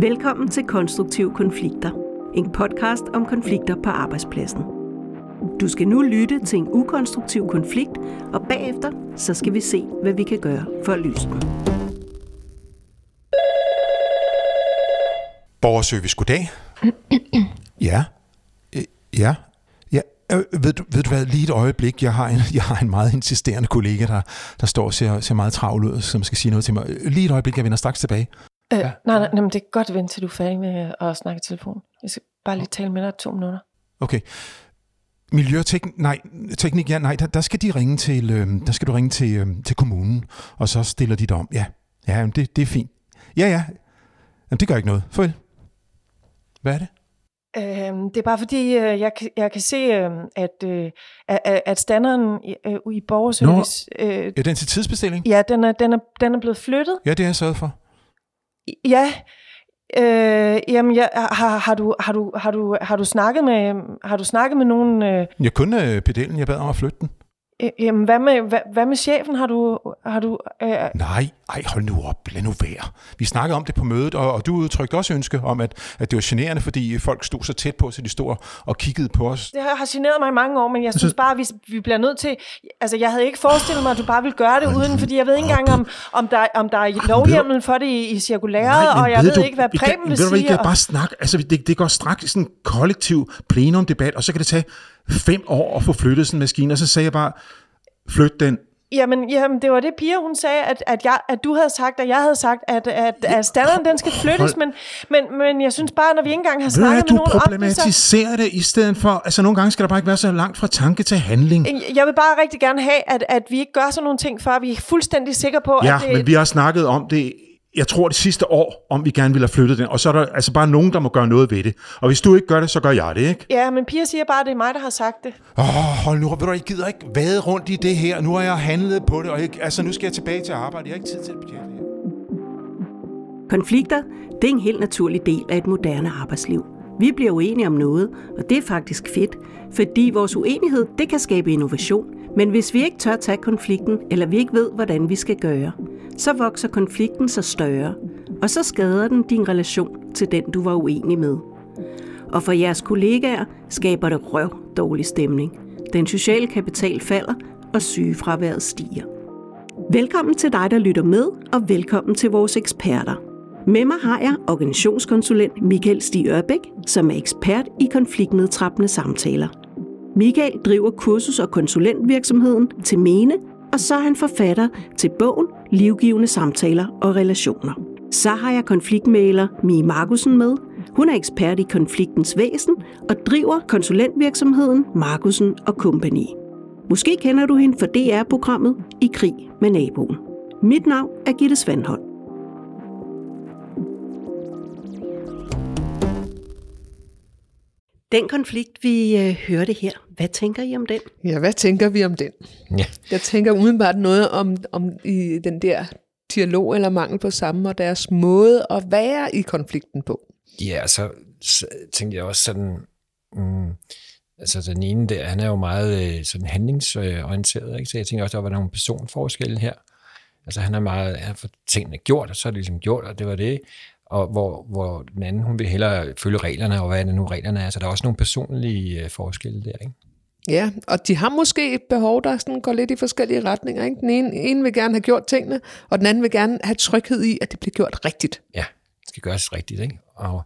Velkommen til Konstruktiv Konflikter. En podcast om konflikter på arbejdspladsen. Du skal nu lytte til en ukonstruktiv konflikt, og bagefter så skal vi se, hvad vi kan gøre for at løse den. Borgerservice, goddag. Ja. Øh, ja. Ja. Øh, ved, du, ved du hvad, lige et øjeblik, jeg har en, jeg har en meget insisterende kollega, der, der står og ser, ser meget travl ud, som skal sige noget til mig. Øh, lige et øjeblik, jeg vender straks tilbage. Øh, nej, nej, nej, men det er godt vente, til du er færdig med at snakke i telefon. Jeg skal bare lige tale med dig to minutter. Okay. Miljøteknik, nej, teknik, ja, nej, der, der skal de ringe til, øh, der skal du ringe til, øh, til kommunen, og så stiller de dig om. Ja, ja, jamen, det, det er fint. Ja, ja, jamen, det gør ikke noget. Farvel. Hvad er det? Øh, det er bare fordi, øh, jeg, kan- jeg kan se, øh, at, øh, at, at standarden i, øh, i borgerservice, øh, Er den til tidsbestilling? ja, den er, den, er, den er blevet flyttet. Ja, det er jeg sørget for. Ja, øh, jamen, jeg, har, har, du, har, du, har, du, har du snakket med, har du snakket med nogen, øh, Jeg kunne pedalen, øh, pedellen, jeg bad om at flytte den øh, jamen, hvad med, hvad, hvad med chefen? Har du, har du, øh, Nej, ej, hold nu op, lad nu være. Vi snakkede om det på mødet, og, og du udtrykte også ønske om, at, at det var generende, fordi folk stod så tæt på, så de stod og kiggede på os. Det har generet mig i mange år, men jeg synes bare, at vi, vi bliver nødt til... Altså, jeg havde ikke forestillet mig, at du bare ville gøre det uden, fordi jeg ved ikke engang, om, om, der, om der er lovhjemmel for det i, i cirkulæret, og jeg ved du, ikke, hvad Preben vil ved du hvad, I sige. kan og- bare snakke, altså det, det går straks i sådan en kollektiv plenumdebat, og så kan det tage fem år at få flyttet sådan en maskine, og så sagde jeg bare, flyt den. Jamen, jamen, det var det, Pia, hun sagde, at, at, jeg, at du havde sagt, og jeg havde sagt, at, at, at standarden, den skal flyttes, men, men, men jeg synes bare, når vi ikke engang har Ved snakket med du nogen om det, så... problematiserer det i stedet for, altså nogle gange skal der bare ikke være så langt fra tanke til handling. Jeg vil bare rigtig gerne have, at, at vi ikke gør sådan nogle ting, før vi er fuldstændig sikre på, Ja, at det... men vi har snakket om det, jeg tror det sidste år, om vi gerne ville have flyttet den, og så er der altså bare nogen, der må gøre noget ved det. Og hvis du ikke gør det, så gør jeg det, ikke? Ja, men Pia siger bare, at det er mig, der har sagt det. Åh, oh, hold nu op, jeg gider ikke vade rundt i det her. Nu har jeg handlet på det, og jeg, altså nu skal jeg tilbage til arbejde. Jeg har ikke tid til det. her. Konflikter, det er en helt naturlig del af et moderne arbejdsliv. Vi bliver uenige om noget, og det er faktisk fedt, fordi vores uenighed, det kan skabe innovation. Men hvis vi ikke tør tage konflikten, eller vi ikke ved, hvordan vi skal gøre, så vokser konflikten sig større, og så skader den din relation til den, du var uenig med. Og for jeres kollegaer skaber det røv dårlig stemning. Den sociale kapital falder, og sygefraværet stiger. Velkommen til dig, der lytter med, og velkommen til vores eksperter. Med mig har jeg organisationskonsulent Michael Stig Ørbæk, som er ekspert i konfliktnedtrappende samtaler. Michael driver kursus- og konsulentvirksomheden til Mene, og så er han forfatter til bogen Livgivende Samtaler og Relationer. Så har jeg konfliktmæler Mie Markusen med. Hun er ekspert i konfliktens væsen og driver konsulentvirksomheden Markusen og Company. Måske kender du hende for DR-programmet I krig med naboen. Mit navn er Gitte Svandholm. Den konflikt, vi øh, hørte her, hvad tænker I om den? Ja, hvad tænker vi om den? Ja. Jeg tænker umiddelbart noget om, om i den der dialog eller mangel på sammen, og deres måde at være i konflikten på. Ja, så, så tænkte jeg også sådan, mm, altså den ene der, han er jo meget øh, sådan handlingsorienteret, ikke? så jeg tænker også, der var nogle personforskelle her. Altså han er meget, han fået tingene gjort, og så er det ligesom gjort, og det var det. Og hvor, hvor den anden, hun vil hellere følge reglerne, og hvad er det nu reglerne er, så der er også nogle personlige øh, forskelle der, ikke? Ja, og de har måske et behov, der sådan går lidt i forskellige retninger. Ikke? Den ene, ene vil gerne have gjort tingene, og den anden vil gerne have tryghed i, at det bliver gjort rigtigt. ja, det skal gøres rigtigt, ikke? Og,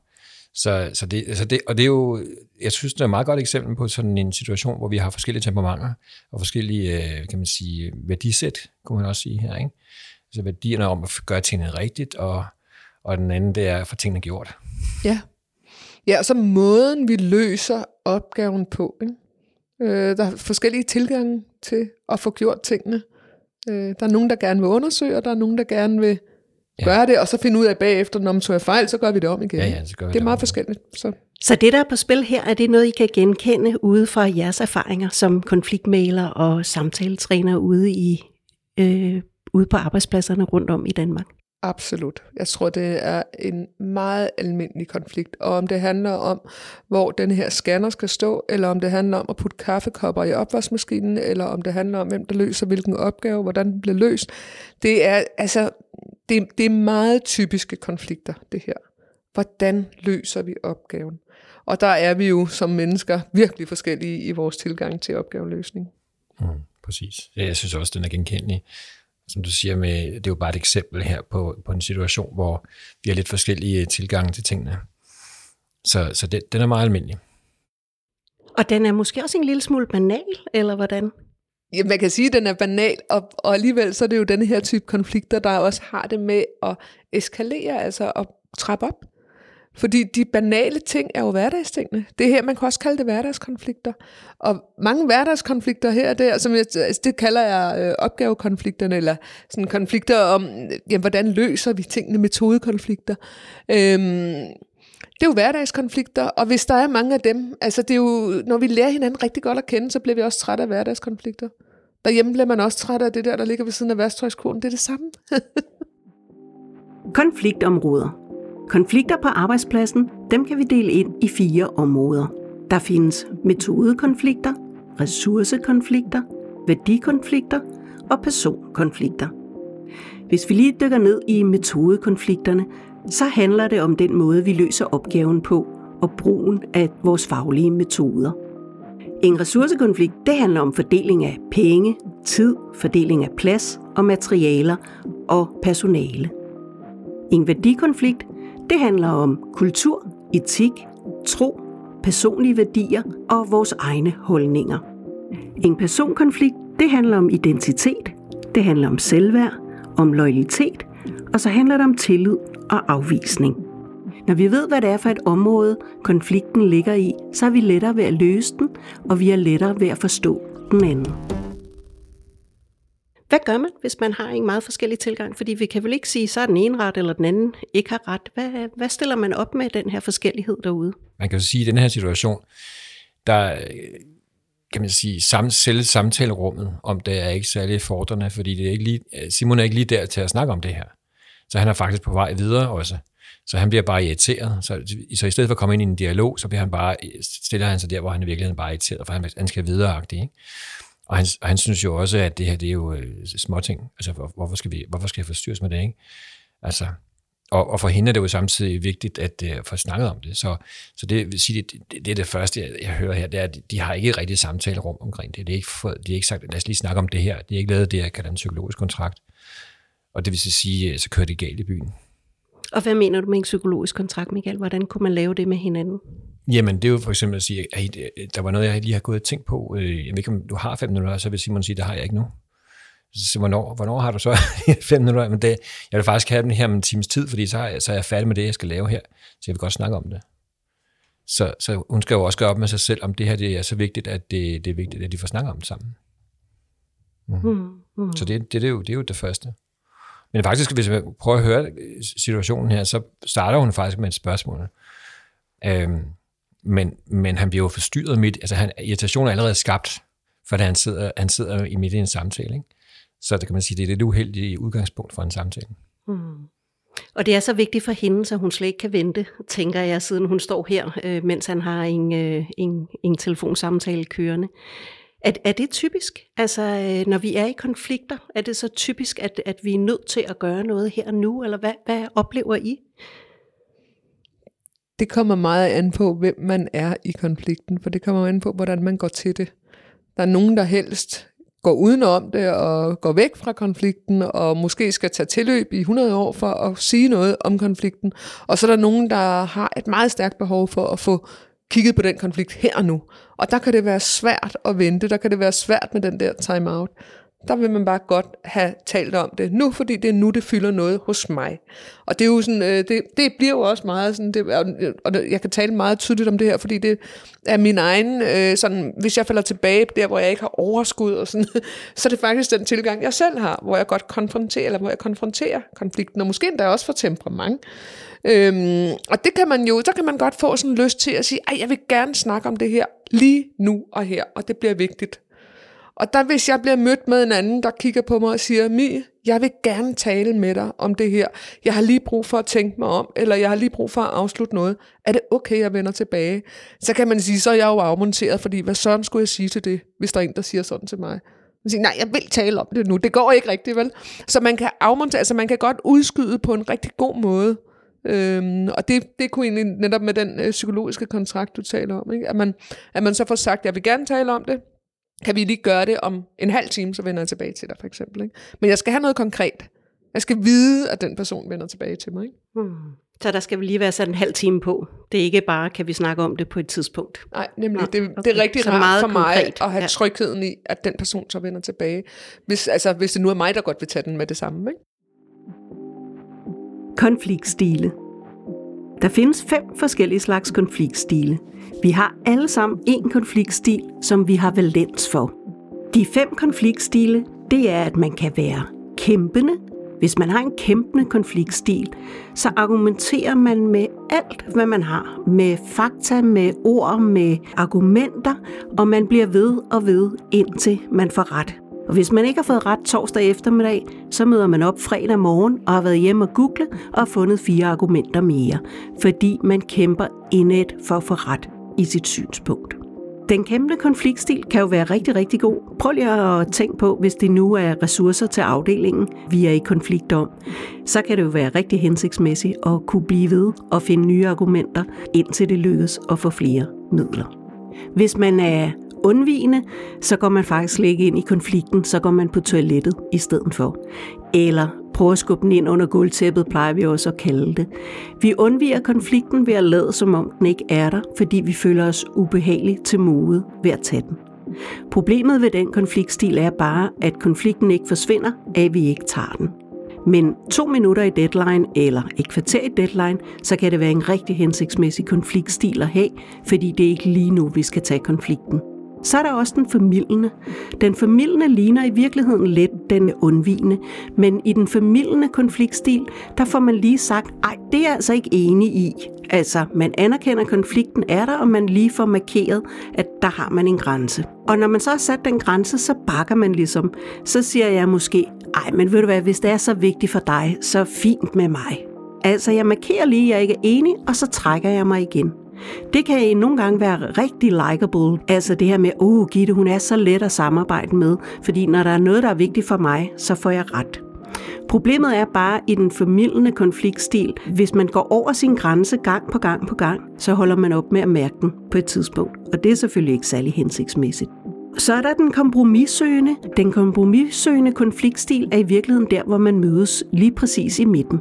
så, så det, altså det, og det er jo, jeg synes, det er et meget godt eksempel på sådan en situation, hvor vi har forskellige temperamenter, og forskellige, øh, kan man sige, værdisæt, kunne man også sige her, ikke? Altså værdierne om at gøre tingene rigtigt, og, og den anden, det er at få tingene gjort. Ja. Ja, og så måden, vi løser opgaven på. Ikke? Øh, der er forskellige tilgange til at få gjort tingene. Øh, der er nogen, der gerne vil undersøge, og der er nogen, der gerne vil Ja. gøre det, og så finde ud af bagefter, når man tog fejl, så gør vi det om igen. Ja, ja, så gør vi det er det meget om. forskelligt. Så. Så det, der er på spil her, er det noget, I kan genkende ude fra jeres erfaringer som konfliktmaler og samtaletræner ude, i, øh, ude på arbejdspladserne rundt om i Danmark? Absolut. Jeg tror, det er en meget almindelig konflikt. Og om det handler om, hvor den her scanner skal stå, eller om det handler om at putte kaffekopper i opvaskemaskinen, eller om det handler om, hvem der løser hvilken opgave, hvordan den bliver løst. Det er, altså, det, det er meget typiske konflikter, det her. hvordan løser vi opgaven? Og der er vi jo som mennesker virkelig forskellige i vores tilgang til opgaveløsning. Mm, præcis. Ja, jeg synes også, den er genkendelig. Som du siger, med, det er jo bare et eksempel her på, på en situation, hvor vi har lidt forskellige tilgange til tingene. Så, så det, den er meget almindelig. Og den er måske også en lille smule banal, eller hvordan? Ja, man kan sige, at den er banal, og, og alligevel så er det jo den her type konflikter, der også har det med at eskalere, altså at trappe op. Fordi de banale ting er jo hverdagstingene. Det her, man kan også kalde det hverdagskonflikter. Og mange hverdagskonflikter her, der, som jeg, altså, det kalder jeg øh, opgavekonflikterne, eller sådan konflikter om, jamen, hvordan løser vi tingene, metodekonflikter. Øhm, det er jo hverdagskonflikter, og hvis der er mange af dem, altså det er jo, når vi lærer hinanden rigtig godt at kende, så bliver vi også trætte af hverdagskonflikter. Derhjemme bliver man også træt af det der, der ligger ved siden af værktøjskurven. Det er det samme. Konfliktområder. Konflikter på arbejdspladsen, dem kan vi dele ind i fire områder. Der findes metodekonflikter, ressourcekonflikter, værdikonflikter og personkonflikter. Hvis vi lige dykker ned i metodekonflikterne, så handler det om den måde, vi løser opgaven på og brugen af vores faglige metoder. En ressourcekonflikt det handler om fordeling af penge, tid, fordeling af plads og materialer og personale. En værdikonflikt det handler om kultur, etik, tro, personlige værdier og vores egne holdninger. En personkonflikt det handler om identitet, det handler om selvværd, om loyalitet, og så handler det om tillid og afvisning. Når vi ved, hvad det er for et område, konflikten ligger i, så er vi lettere ved at løse den, og vi er lettere ved at forstå den anden. Hvad gør man, hvis man har en meget forskellig tilgang? Fordi vi kan vel ikke sige, så er den ene ret, eller den anden ikke har ret. Hvad, hvad stiller man op med den her forskellighed derude? Man kan jo sige, at i den her situation, der kan man sige, sam, selv samtalerummet om det er ikke særlig fordrende, fordi det er ikke lige, øh, Simon er ikke lige der til at snakke om det her. Så han er faktisk på vej videre også. Så han bliver bare irriteret. Så, så i stedet for at komme ind i en dialog, så bliver han bare, øh, stiller han sig der, hvor han i virkeligheden bare er irriteret, for han, han skal videre ikke? Og han, og han synes jo også, at det her det er jo øh, småting. Altså, hvor, hvorfor skal, vi, hvorfor skal jeg forstyrres med det? Ikke? Altså, og, og for hende er det jo samtidig vigtigt at uh, få snakket om det. Så, så det vil sige, det, det, det er det første, jeg, jeg hører her, det er, at de har ikke rigtigt samtalerum omkring det. Det er ikke, for, de er ikke sagt, lad os lige snakke om det her. De har ikke lavet det, jeg kalder en psykologisk kontrakt. Og det vil sige, øh, så kører det galt i byen. Og hvad mener du med en psykologisk kontrakt, Michael? Hvordan kunne man lave det med hinanden? Jamen, det er jo for eksempel at sige, at der var noget, jeg lige har gået og tænkt på. Øh, jeg ved ikke, om du har fem minutter, så vil Simon sige, det har jeg ikke nu. Så hvornår, hvornår har du så fem minutter? Men det, jeg vil faktisk have den her om en times tid, fordi så er, jeg, så er jeg færdig med det, jeg skal lave her. Så jeg vil godt snakke om det. Så, så hun skal jo også gøre op med sig selv, om det her det er så vigtigt, at det, det er vigtigt, at de får snakket om det sammen. Mm. Mm, mm. Så det, det, det, er jo, det er jo det første. Men faktisk, hvis vi prøver at høre situationen her, så starter hun faktisk med et spørgsmål. Øhm, men, men han bliver jo forstyrret midt, altså han, irritationen er allerede skabt, for han sidder, han sidder i midt i en samtale. Ikke? Så det kan man sige, det er lidt uheldigt udgangspunkt for en samtale. Mm. Og det er så vigtigt for hende, så hun slet ikke kan vente, tænker jeg, siden hun står her, øh, mens han har en, øh, en, en telefonsamtale kørende. Er, er det typisk? Altså, øh, når vi er i konflikter, er det så typisk, at, at vi er nødt til at gøre noget her og nu, eller hvad, hvad oplever I? Det kommer meget an på, hvem man er i konflikten, for det kommer an på, hvordan man går til det. Der er nogen, der helst går udenom det og går væk fra konflikten, og måske skal tage tilløb i 100 år for at sige noget om konflikten. Og så er der nogen, der har et meget stærkt behov for at få kigget på den konflikt her og nu. Og der kan det være svært at vente, der kan det være svært med den der time-out. Der vil man bare godt have talt om det nu, fordi det er nu, det fylder noget hos mig. Og det er jo sådan, øh, det, det bliver jo også meget sådan, det, og jeg kan tale meget tydeligt om det her, fordi det er min egen, øh, sådan, hvis jeg falder tilbage der, hvor jeg ikke har overskud og sådan, så er det faktisk den tilgang, jeg selv har, hvor jeg godt konfronterer, eller hvor jeg konfronterer konflikten, og måske endda også for temperament. Øhm, og det kan man jo, så kan man godt få sådan lyst til at sige, ej, jeg vil gerne snakke om det her lige nu og her, og det bliver vigtigt. Og der hvis jeg bliver mødt med en anden, der kigger på mig og siger, Mi, jeg vil gerne tale med dig om det her. Jeg har lige brug for at tænke mig om, eller jeg har lige brug for at afslutte noget. Er det okay, jeg vender tilbage? Så kan man sige, så er jeg jo afmonteret, fordi hvad sådan skulle jeg sige til det, hvis der er en, der siger sådan til mig? Man siger, nej, jeg vil tale om det nu. Det går ikke rigtigt, vel? Så man kan afmontere, altså man kan godt udskyde på en rigtig god måde Øhm, og det, det kunne egentlig netop med den øh, psykologiske kontrakt, du taler om, ikke? At, man, at man så får sagt, jeg vil gerne tale om det, kan vi lige gøre det om en halv time, så vender jeg tilbage til dig, for eksempel. Ikke? Men jeg skal have noget konkret. Jeg skal vide, at den person vender tilbage til mig. Ikke? Hmm. Så der skal vi lige være sat en halv time på. Det er ikke bare, kan vi snakke om det på et tidspunkt. Nej, nemlig. Nej, det, okay. det er rigtig så rart for mig konkret. at have ja. trygheden i, at den person så vender tilbage. Hvis, altså, hvis det nu er mig, der godt vil tage den med det samme. Ikke? Konfliktstile. Der findes fem forskellige slags konfliktstile. Vi har alle sammen en konfliktstil, som vi har valens for. De fem konfliktstile, det er, at man kan være kæmpende. Hvis man har en kæmpende konfliktstil, så argumenterer man med alt, hvad man har. Med fakta, med ord, med argumenter, og man bliver ved og ved, indtil man får ret. Og hvis man ikke har fået ret torsdag eftermiddag, så møder man op fredag morgen og har været hjemme og google og fundet fire argumenter mere, fordi man kæmper indet for at få ret i sit synspunkt. Den kæmpe konfliktstil kan jo være rigtig, rigtig god. Prøv lige at tænke på, hvis det nu er ressourcer til afdelingen, vi er i konflikt om, så kan det jo være rigtig hensigtsmæssigt at kunne blive ved og finde nye argumenter, indtil det lykkes at få flere midler. Hvis man er undvigende, så går man faktisk slet ikke ind i konflikten, så går man på toilettet i stedet for. Eller prøver at skubbe den ind under gulvtæppet, plejer vi også at kalde det. Vi undviger konflikten ved at lade, som om den ikke er der, fordi vi føler os ubehageligt til mode ved at tage den. Problemet ved den konfliktstil er bare, at konflikten ikke forsvinder, at vi ikke tager den. Men to minutter i deadline eller et kvarter i deadline, så kan det være en rigtig hensigtsmæssig konfliktstil at have, fordi det er ikke lige nu, vi skal tage konflikten. Så er der også den formidlende. Den formidlende ligner i virkeligheden lidt den undvigende, men i den formidlende konfliktstil, der får man lige sagt, ej, det er jeg altså ikke enig i. Altså, man anerkender, at konflikten er der, og man lige får markeret, at der har man en grænse. Og når man så har sat den grænse, så bakker man ligesom. Så siger jeg måske, ej, men ved du hvad, hvis det er så vigtigt for dig, så fint med mig. Altså, jeg markerer lige, at jeg ikke er enig, og så trækker jeg mig igen. Det kan nogle gange være rigtig likable. Altså det her med, åh oh, Gitte, hun er så let at samarbejde med, fordi når der er noget, der er vigtigt for mig, så får jeg ret. Problemet er bare i den formidlende konfliktstil, hvis man går over sin grænse gang på gang på gang, så holder man op med at mærke den på et tidspunkt. Og det er selvfølgelig ikke særlig hensigtsmæssigt. Så er der den kompromissøgende. Den kompromissøgende konfliktstil er i virkeligheden der, hvor man mødes lige præcis i midten.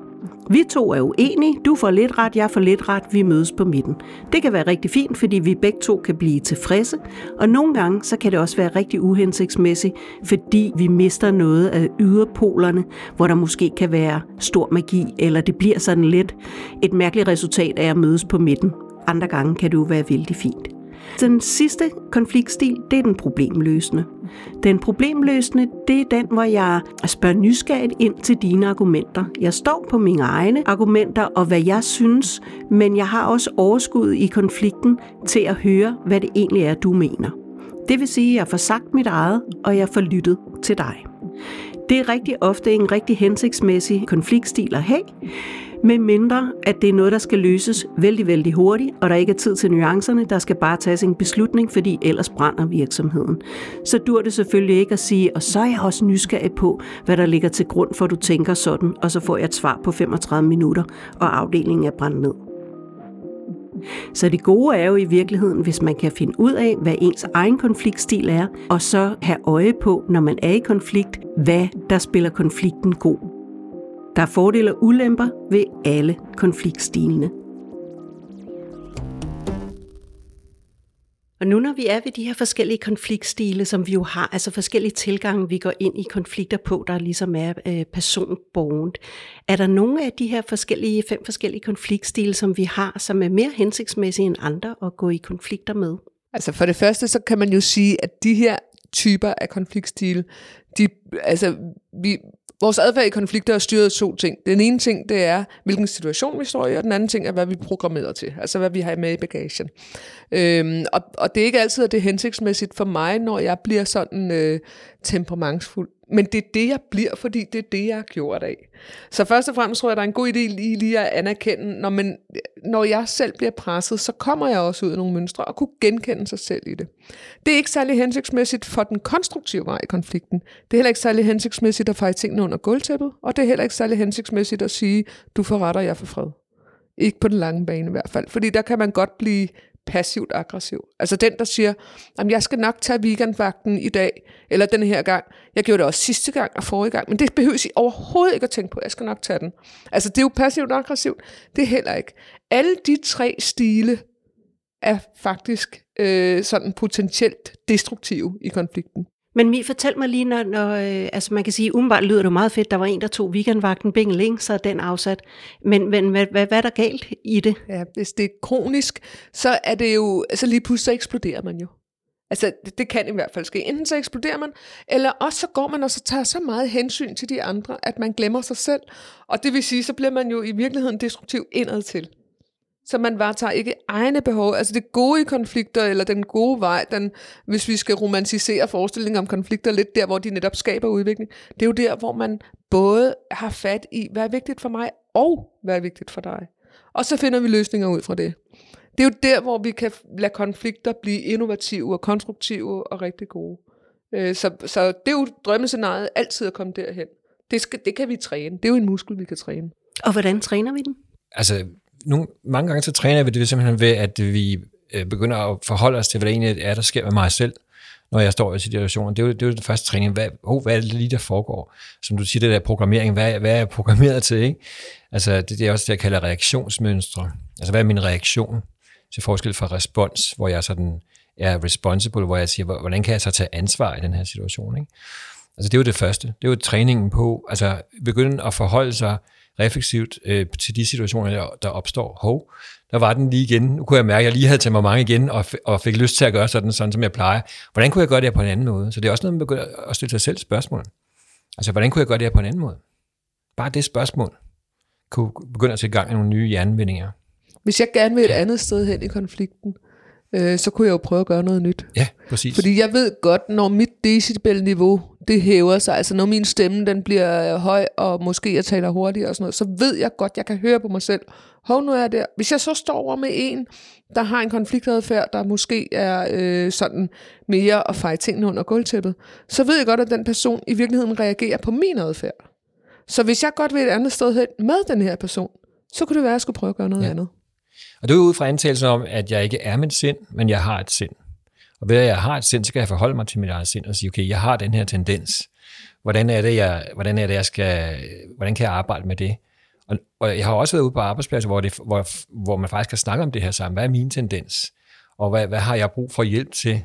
Vi to er uenige, du får lidt ret, jeg får lidt ret, vi mødes på midten. Det kan være rigtig fint, fordi vi begge to kan blive tilfredse, og nogle gange så kan det også være rigtig uhensigtsmæssigt, fordi vi mister noget af yderpolerne, hvor der måske kan være stor magi, eller det bliver sådan lidt et mærkeligt resultat af at mødes på midten. Andre gange kan det jo være vældig fint. Den sidste konfliktstil, det er den problemløsende. Den problemløsende, det er den, hvor jeg spørger nysgerrigt ind til dine argumenter. Jeg står på mine egne argumenter og hvad jeg synes, men jeg har også overskud i konflikten til at høre, hvad det egentlig er, du mener. Det vil sige, at jeg får sagt mit eget, og jeg får lyttet til dig. Det er rigtig ofte en rigtig hensigtsmæssig konfliktstil at have, med mindre at det er noget, der skal løses vældig, vældig hurtigt, og der ikke er tid til nuancerne, der skal bare tages en beslutning, fordi ellers brænder virksomheden. Så dur det selvfølgelig ikke at sige, og så er jeg også nysgerrig på, hvad der ligger til grund for, at du tænker sådan, og så får jeg et svar på 35 minutter, og afdelingen er brændt ned. Så det gode er jo i virkeligheden, hvis man kan finde ud af, hvad ens egen konfliktstil er, og så have øje på, når man er i konflikt, hvad der spiller konflikten god. Der er fordele og ulemper ved alle konfliktstilene. Og nu når vi er ved de her forskellige konfliktstile, som vi jo har, altså forskellige tilgange, vi går ind i konflikter på, der ligesom er øh, personborgent, er der nogle af de her forskellige, fem forskellige konfliktstile, som vi har, som er mere hensigtsmæssige end andre at gå i konflikter med? Altså for det første, så kan man jo sige, at de her typer af konfliktstil, de, altså, vi, Vores adfærd i konflikter er styret af to ting. Den ene ting, det er, hvilken situation vi står i, og den anden ting er, hvad vi er programmeret til. Altså, hvad vi har med i bagagen. Øhm, og, og det er ikke altid, at det er hensigtsmæssigt for mig, når jeg bliver sådan øh, temperamentsfuld. Men det er det, jeg bliver, fordi det er det, jeg har gjort af. Så først og fremmest tror jeg, der er en god idé lige, lige at anerkende, når, man, når jeg selv bliver presset, så kommer jeg også ud af nogle mønstre og kunne genkende sig selv i det. Det er ikke særlig hensigtsmæssigt for den konstruktive vej i konflikten. Det er heller ikke særlig hensigtsmæssigt at fejre tingene under gulvtæppet, og det er heller ikke særlig hensigtsmæssigt at sige, du forretter, jeg for fred. Ikke på den lange bane i hvert fald. Fordi der kan man godt blive passivt aggressiv. Altså den, der siger, at jeg skal nok tage weekendvagten i dag, eller den her gang. Jeg gjorde det også sidste gang og forrige gang, men det behøver I overhovedet ikke at tænke på. Jeg skal nok tage den. Altså det er jo passivt aggressivt. Det er heller ikke. Alle de tre stile er faktisk øh, sådan potentielt destruktive i konflikten. Men Mi, fortæl mig lige, når, når øh, altså man kan sige, umiddelbart lyder det meget fedt, der var en, der tog weekendvagten, bingeling, så er den afsat. Men, men hvad, hvad, hvad er der galt i det? Ja, hvis det er kronisk, så er det jo, altså lige pludselig så eksploderer man jo. Altså, det, det kan i hvert fald ske. Enten så eksploderer man, eller også så går man og så tager så meget hensyn til de andre, at man glemmer sig selv. Og det vil sige, så bliver man jo i virkeligheden destruktiv indad til så man varetager ikke egne behov. Altså det gode i konflikter, eller den gode vej, den, hvis vi skal romantisere forestillingen om konflikter lidt der, hvor de netop skaber udvikling, det er jo der, hvor man både har fat i, hvad er vigtigt for mig, og hvad er vigtigt for dig. Og så finder vi løsninger ud fra det. Det er jo der, hvor vi kan lade konflikter blive innovative og konstruktive og rigtig gode. Øh, så, så det er jo drømmescenariet altid at komme derhen. Det, skal, det kan vi træne. Det er jo en muskel, vi kan træne. Og hvordan træner vi den? Altså, nogle, mange gange så træner vi det simpelthen ved, at vi øh, begynder at forholde os til, hvad det egentlig er, der sker med mig selv, når jeg står i situationen. Det er jo, det er jo den første træning. Hvad, oh, hvad er det lige, der foregår? Som du siger, det der programmering, hvad, hvad er jeg programmeret til? Ikke? Altså, det, det er også det, jeg kalder reaktionsmønstre. Altså, hvad er min reaktion til forskel fra respons, hvor jeg sådan er responsible, hvor jeg siger, hvordan kan jeg så tage ansvar i den her situation? Ikke? Altså, det er jo det første. Det er jo træningen på, altså begynde at forholde sig refleksivt øh, til de situationer, der, der opstår. Hov, der var den lige igen. Nu kunne jeg mærke, at jeg lige havde temperament igen, og, og fik lyst til at gøre sådan, sådan, som jeg plejer. Hvordan kunne jeg gøre det her på en anden måde? Så det er også noget, man begynder at stille sig selv spørgsmål. Altså, hvordan kunne jeg gøre det her på en anden måde? Bare det spørgsmål kunne begynde at sætte gang i nogle nye hjernevindinger. Hvis jeg gerne vil et andet sted hen i konflikten, øh, så kunne jeg jo prøve at gøre noget nyt. Ja, præcis. Fordi jeg ved godt, når mit decibel-niveau, det hæver sig, altså når min stemme, den bliver høj, og måske jeg taler hurtigt og sådan noget, så ved jeg godt, jeg kan høre på mig selv, hov, nu er jeg der. Hvis jeg så står over med en, der har en konfliktadfærd, der måske er øh, sådan mere at feje tingene under gulvtæppet, så ved jeg godt, at den person i virkeligheden reagerer på min adfærd. Så hvis jeg godt vil et andet sted hen med den her person, så kunne det være, at jeg skulle prøve at gøre noget ja. andet. Og det er ud fra antagelsen om, at jeg ikke er mit sind, men jeg har et sind. Og ved at jeg har et sind, så kan jeg forholde mig til mit eget sind og sige, okay, jeg har den her tendens. Hvordan er det, jeg, hvordan er det, jeg skal, hvordan kan jeg arbejde med det? Og, og jeg har også været ude på arbejdspladser, hvor, det, hvor, hvor man faktisk kan snakke om det her sammen. Hvad er min tendens? Og hvad, hvad har jeg brug for hjælp til,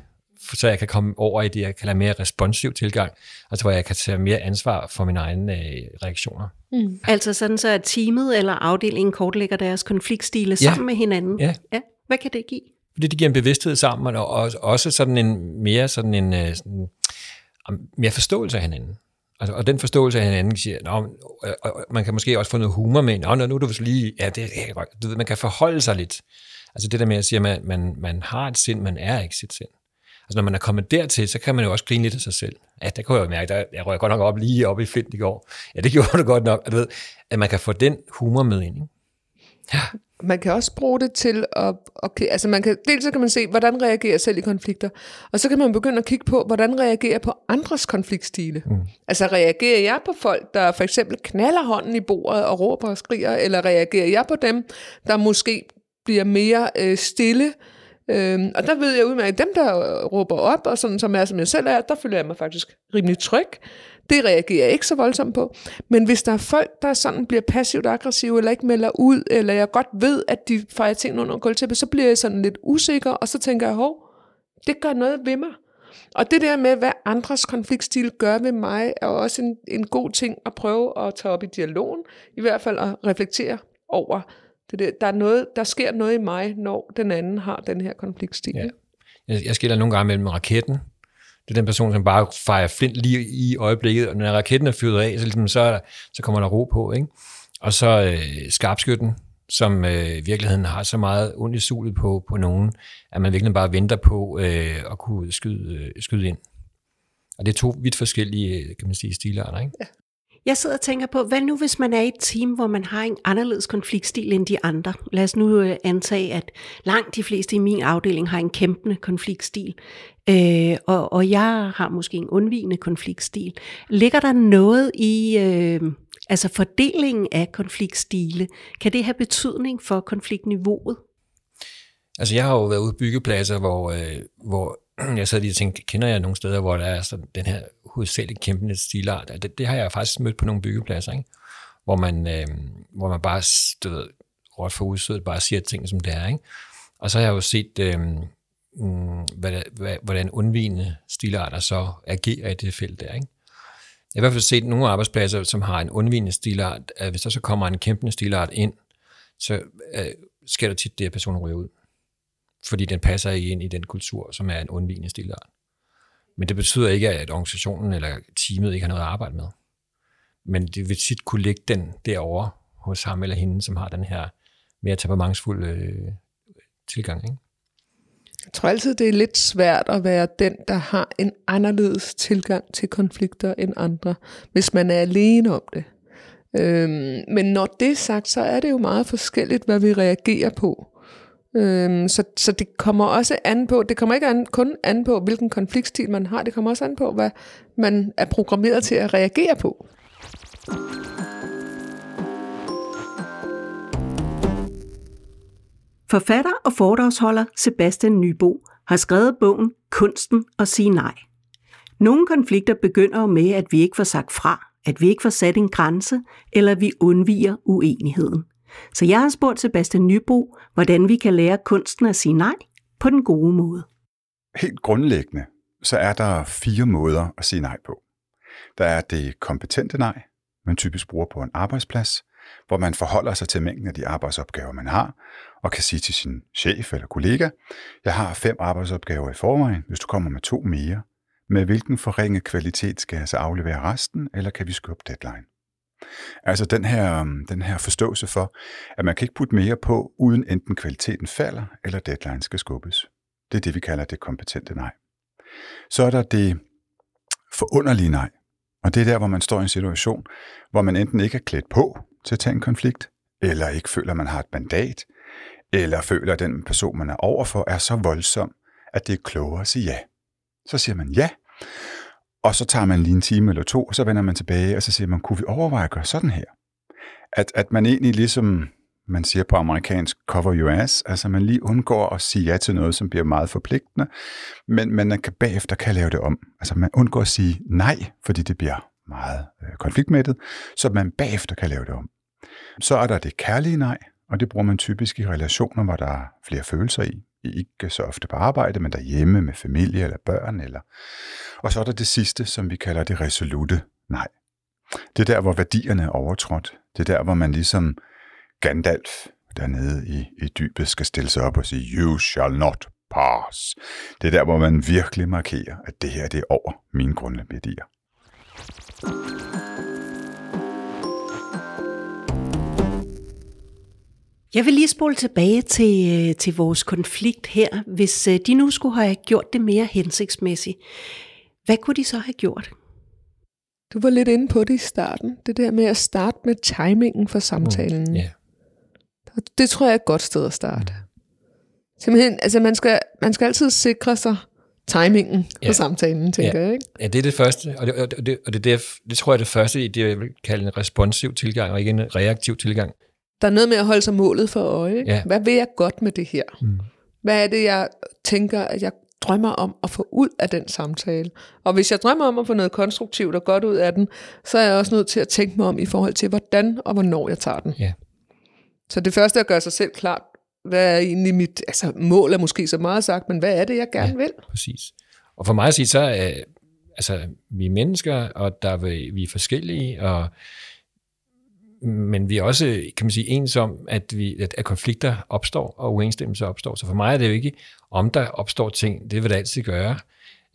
så jeg kan komme over i det, jeg kalder mere responsiv tilgang, altså hvor jeg kan tage mere ansvar for mine egne øh, reaktioner. Mm. Altså sådan så, at teamet eller afdelingen kortlægger deres konfliktstile ja. sammen med hinanden. Ja. ja. Hvad kan det give? Fordi det giver en bevidsthed sammen, og også sådan en mere sådan en øh, sådan, mere forståelse af hinanden. Altså, og den forståelse af hinanden siger, Nå, og man kan måske også få noget humor med, Nå, nu er du lige, ja, det er. Du ved, man kan forholde sig lidt. Altså det der med at sige, at man, man, man har et sind, man er ikke sit sind. Altså når man er kommet dertil, så kan man jo også grine lidt af sig selv. Ja, der kunne jeg jo mærke, der, jeg røg godt nok op lige op i flint i går. Ja, det gjorde du godt nok. At, ved, at man kan få den humor med ind. Ikke? Ja. Man kan også bruge det til at, okay, altså man kan, dels så kan man se, hvordan reagerer selv i konflikter, og så kan man begynde at kigge på, hvordan reagerer på andres konfliktstile. Mm. Altså reagerer jeg på folk, der for eksempel knaller hånden i bordet og råber og skriger, eller reagerer jeg på dem, der måske bliver mere øh, stille, Øhm, og der ved jeg udmærket, at dem, der råber op, og sådan som jeg, som jeg selv er, der føler jeg mig faktisk rimelig tryg. Det reagerer jeg ikke så voldsomt på. Men hvis der er folk, der sådan bliver passivt aggressive, eller ikke melder ud, eller jeg godt ved, at de fejrer ting under gulvtæppet, så bliver jeg sådan lidt usikker, og så tænker jeg, hov, det gør noget ved mig. Og det der med, hvad andres konfliktstil gør ved mig, er også en, en god ting at prøve at tage op i dialogen, i hvert fald at reflektere over. Det der, der, er noget, der sker noget i mig, når den anden har den her konfliktstil. Ja. Jeg, jeg skiller nogle gange mellem raketten. Det er den person, som bare fejrer flint lige i øjeblikket, og når raketten er fyret af, så, ligesom, så, så kommer der ro på. Ikke? Og så øh, skarpskytten, som øh, i virkeligheden har så meget ondt i sulet på, på nogen, at man virkelig bare venter på øh, at kunne skyde, øh, skyde ind. Og det er to vidt forskellige, øh, kan man sige, stilarter, ikke? Ja. Jeg sidder og tænker på, hvad nu hvis man er i et team, hvor man har en anderledes konfliktstil end de andre? Lad os nu øh, antage, at langt de fleste i min afdeling har en kæmpende konfliktstil, øh, og, og jeg har måske en undvigende konfliktstil. Ligger der noget i øh, altså fordelingen af konfliktstile? Kan det have betydning for konfliktniveauet? Altså jeg har jo været ude på byggepladser, hvor, øh, hvor jeg sad lige tænkte, kender jeg nogle steder, hvor der er sådan den her hovedsageligt kæmpende stilart? Det, det har jeg faktisk mødt på nogle byggepladser, ikke? Hvor, man, øh, hvor man bare, du ved, råt for udsødet, bare siger ting, som det er. Ikke? Og så har jeg jo set, øh, mm, hvad, hvad, hvordan undvigende stilarter så agerer i det felt der. Ikke? Jeg har i hvert fald set nogle arbejdspladser, som har en undvigende stilart, at hvis der så kommer en kæmpende stilart ind, så øh, sker der tit det, at personen ryger ud fordi den passer ikke ind i den kultur, som er en undvigende stilart. Men det betyder ikke, at organisationen eller teamet ikke har noget at arbejde med. Men det vil tit kunne ligge den derovre hos ham eller hende, som har den her mere temperamentsfulde øh, tilgang. Ikke? Jeg tror altid, det er lidt svært at være den, der har en anderledes tilgang til konflikter end andre, hvis man er alene om det. Øhm, men når det er sagt, så er det jo meget forskelligt, hvad vi reagerer på. Øhm, så, så det kommer også an på, det kommer ikke an, kun an på, hvilken konfliktstil man har, det kommer også an på, hvad man er programmeret til at reagere på. Forfatter og foredragsholder Sebastian Nybo har skrevet bogen Kunsten at sige nej. Nogle konflikter begynder jo med, at vi ikke får sagt fra, at vi ikke får sat en grænse, eller at vi undviger uenigheden. Så jeg har spurgt Sebastian Nybo, hvordan vi kan lære kunsten at sige nej på den gode måde. Helt grundlæggende, så er der fire måder at sige nej på. Der er det kompetente nej, man typisk bruger på en arbejdsplads, hvor man forholder sig til mængden af de arbejdsopgaver, man har, og kan sige til sin chef eller kollega, jeg har fem arbejdsopgaver i forvejen, hvis du kommer med to mere. Med hvilken forringet kvalitet skal jeg så aflevere resten, eller kan vi skubbe deadline? Altså den her, um, den her forståelse for, at man kan ikke putte mere på, uden enten kvaliteten falder, eller deadline skal skubbes. Det er det, vi kalder det kompetente nej. Så er der det forunderlige nej. Og det er der, hvor man står i en situation, hvor man enten ikke er klædt på til at tage en konflikt, eller ikke føler, at man har et mandat, eller føler, at den person, man er overfor, er så voldsom, at det er klogere at sige ja. Så siger man ja, og så tager man lige en time eller to, og så vender man tilbage, og så siger man, kunne vi overveje at gøre sådan her? At, at man egentlig ligesom, man siger på amerikansk, cover your ass, altså man lige undgår at sige ja til noget, som bliver meget forpligtende, men, men man kan bagefter kan lave det om. Altså man undgår at sige nej, fordi det bliver meget øh, konfliktmættet, så man bagefter kan lave det om. Så er der det kærlige nej, og det bruger man typisk i relationer, hvor der er flere følelser i ikke så ofte på arbejde, men derhjemme med familie eller børn. Eller... Og så er der det sidste, som vi kalder det resolute nej. Det er der, hvor værdierne er overtrådt. Det er der, hvor man ligesom Gandalf dernede i, i dybet skal stille sig op og sige, you shall not pass. Det er der, hvor man virkelig markerer, at det her det er over mine grundlæggende værdier. Jeg vil lige spole tilbage til, øh, til vores konflikt her. Hvis øh, de nu skulle have gjort det mere hensigtsmæssigt, hvad kunne de så have gjort? Du var lidt inde på det i starten. Det der med at starte med timingen for samtalen. Mm, yeah. Det tror jeg er et godt sted at starte. Simpelthen, altså man skal, man skal altid sikre sig timingen ja. for samtalen, tænker ja. jeg. Ikke? Ja, det er det første, og det, og det, og det, det, det tror jeg er det første i det, jeg vil kalde en responsiv tilgang, og ikke en reaktiv tilgang. Der er noget med at holde sig målet for øje. Ja. Hvad vil jeg godt med det her? Mm. Hvad er det, jeg tænker, at jeg drømmer om at få ud af den samtale? Og hvis jeg drømmer om at få noget konstruktivt og godt ud af den, så er jeg også nødt til at tænke mig om i forhold til, hvordan og hvornår jeg tager den. Ja. Så det første er at gøre sig selv klart, hvad er egentlig mit altså mål er måske så meget sagt, men hvad er det, jeg gerne ja, vil? præcis. Og for mig at sige, så er altså, vi er mennesker, og der er, vi er forskellige, og men vi er også, kan man sige, ens om, at, vi, at, at konflikter opstår, og uensstemmelser opstår. Så for mig er det jo ikke, om der opstår ting, det vil det altid gøre.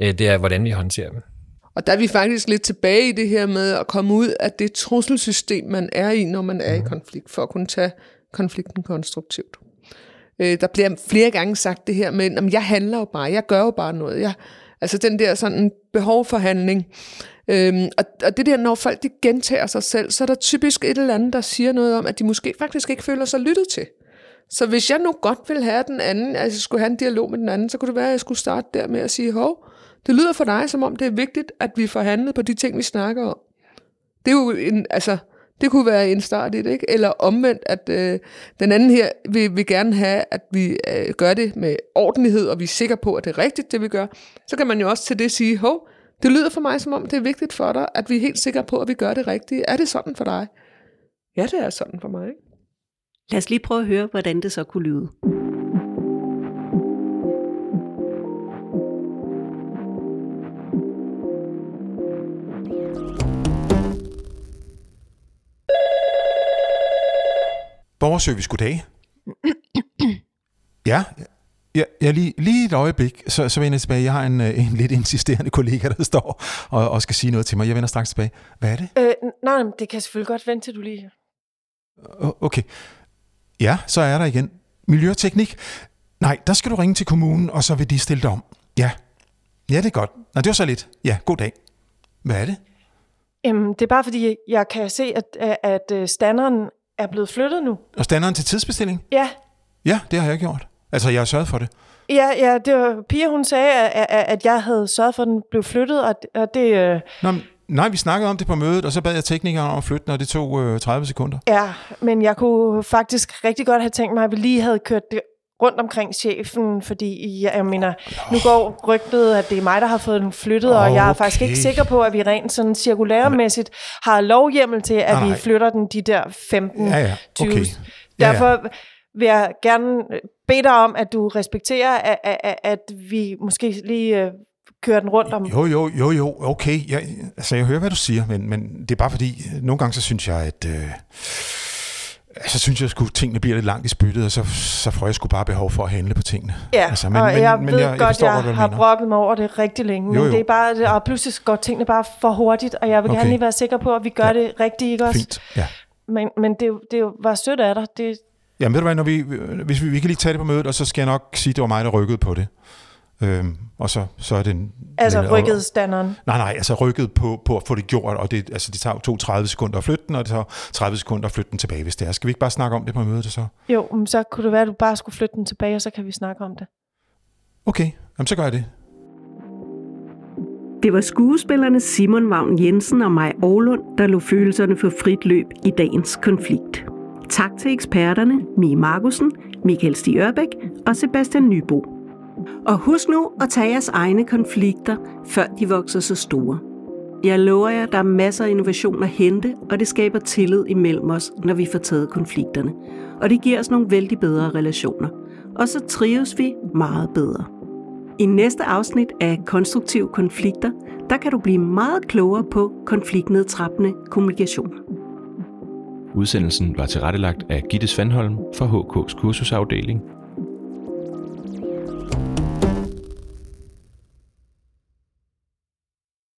Øh, det er, hvordan vi håndterer dem. Og der er vi faktisk lidt tilbage i det her med at komme ud af det trusselsystem, man er i, når man er i mhm. konflikt, for at kunne tage konflikten konstruktivt. Øh, der bliver flere gange sagt det her med, at jeg handler jo bare, jeg gør jo bare noget. Jeg, altså den der sådan behov for handling, Øhm, og, og det der, når folk de gentager sig selv, så er der typisk et eller andet, der siger noget om, at de måske faktisk ikke føler sig lyttet til. Så hvis jeg nu godt vil have den anden, altså skulle have en dialog med den anden, så kunne det være, at jeg skulle starte der med at sige, hov, det lyder for dig, som om det er vigtigt, at vi får handlet på de ting, vi snakker om. Det er jo en, altså, det kunne være en start i det, ikke? Eller omvendt, at øh, den anden her vil, vil gerne have, at vi øh, gør det med ordentlighed, og vi er sikre på, at det er rigtigt, det vi gør. Så kan man jo også til det sige, hov, det lyder for mig, som om det er vigtigt for dig, at vi er helt sikre på, at vi gør det rigtige. Er det sådan for dig? Ja, det er sådan for mig. Ikke? Lad os lige prøve at høre, hvordan det så kunne lyde. Borgerservice, goddag. Ja, ja, ja lige, lige et øjeblik, så, så vender jeg tilbage. Jeg har en, øh, en lidt insisterende kollega, der står og, og skal sige noget til mig. Jeg vender straks tilbage. Hvad er det? Øh, nej, det kan selvfølgelig godt vente til du lige... Okay. Ja, så er der igen. Miljøteknik. Nej, der skal du ringe til kommunen, og så vil de stille dig om. Ja. Ja, det er godt. Nej, det var så lidt. Ja, god dag. Hvad er det? Øhm, det er bare fordi, jeg kan se, at, at, at øh, standeren er blevet flyttet nu. Og standeren til tidsbestilling? Ja, Ja, det har jeg gjort. Altså, jeg har sørget for det. ja, ja det var, Pia hun sagde, at, at, jeg havde sørget for, at den blev flyttet, og, og det... Øh, Nå, men, nej, vi snakkede om det på mødet, og så bad jeg teknikeren om at flytte den, og det tog øh, 30 sekunder. ja, men jeg kunne faktisk rigtig godt have tænkt mig, at vi lige havde kørt det rundt omkring chefen, fordi jeg, jeg mener, nu går rygtet, at det er mig, der har fået den flyttet, og jeg er faktisk ikke Okay. sikker på, at vi rent sådan cirkulæremæssigt har lovhjemmel til, at Nej, vi nej. flytter den de der 15 Ja, ja, 20. okay. Ja, ja. Derfor vil jeg gerne bede dig om, at du respekterer, at, at, at vi måske lige øh, kører den rundt om. Jo, jo, jo, jo, okay. Jeg, altså, jeg hører, hvad du siger, men, men det er bare fordi, nogle gange så synes jeg, at... Øh, så synes jeg, at tingene bliver lidt langt i spyttet, og så, så får jeg sgu bare behov for at handle på tingene. Ja, altså, men, og jeg ved jeg, godt, forstår jeg, hvad jeg har mener. brokket mig over det rigtig længe, men Jo, jo. det er bare, og pludselig går tingene bare for hurtigt, og jeg vil okay. Gerne lige være sikker på, at vi gør Ja. det rigtigt, ikke også? Fint, ja. Men, men det, det var sødt af dig. Det, Ja, ved du hvad, når vi, hvis vi, vi kan lige tage det på mødet, og så skal jeg nok sige, at det var mig, der rykkede på det. Øhm, og så, så er det... En, altså og- rykket standeren. Nej, nej, altså rykket på, på at få det gjort, og det, altså, det tager to 30 sekunder at flytte den, og det tager 30 sekunder at flytte den tilbage, hvis det er. Skal vi ikke bare snakke om det på mødet så? Jo, men så kunne det være, at du bare skulle flytte den tilbage, og så kan vi snakke om det. Okay, jamen, så gør jeg det. Det var skuespillerne Simon Vagn Jensen og Maj Aarlund, der lå følelserne for frit løb i dagens konflikt. Tak til eksperterne Mie Markusen, Michael Stig Ørbæk og Sebastian Nybo. Og husk nu at tage jeres egne konflikter, før de vokser så store. Jeg lover jer, der er masser af innovation at hente, og det skaber tillid imellem os, når vi får taget konflikterne. Og det giver os nogle vældig bedre relationer. Og så trives vi meget bedre. I næste afsnit af Konstruktive Konflikter, der kan du blive meget klogere på konfliktnedtrappende kommunikation. Udsendelsen var tilrettelagt af Gitte Svanholm fra HK's kursusafdeling.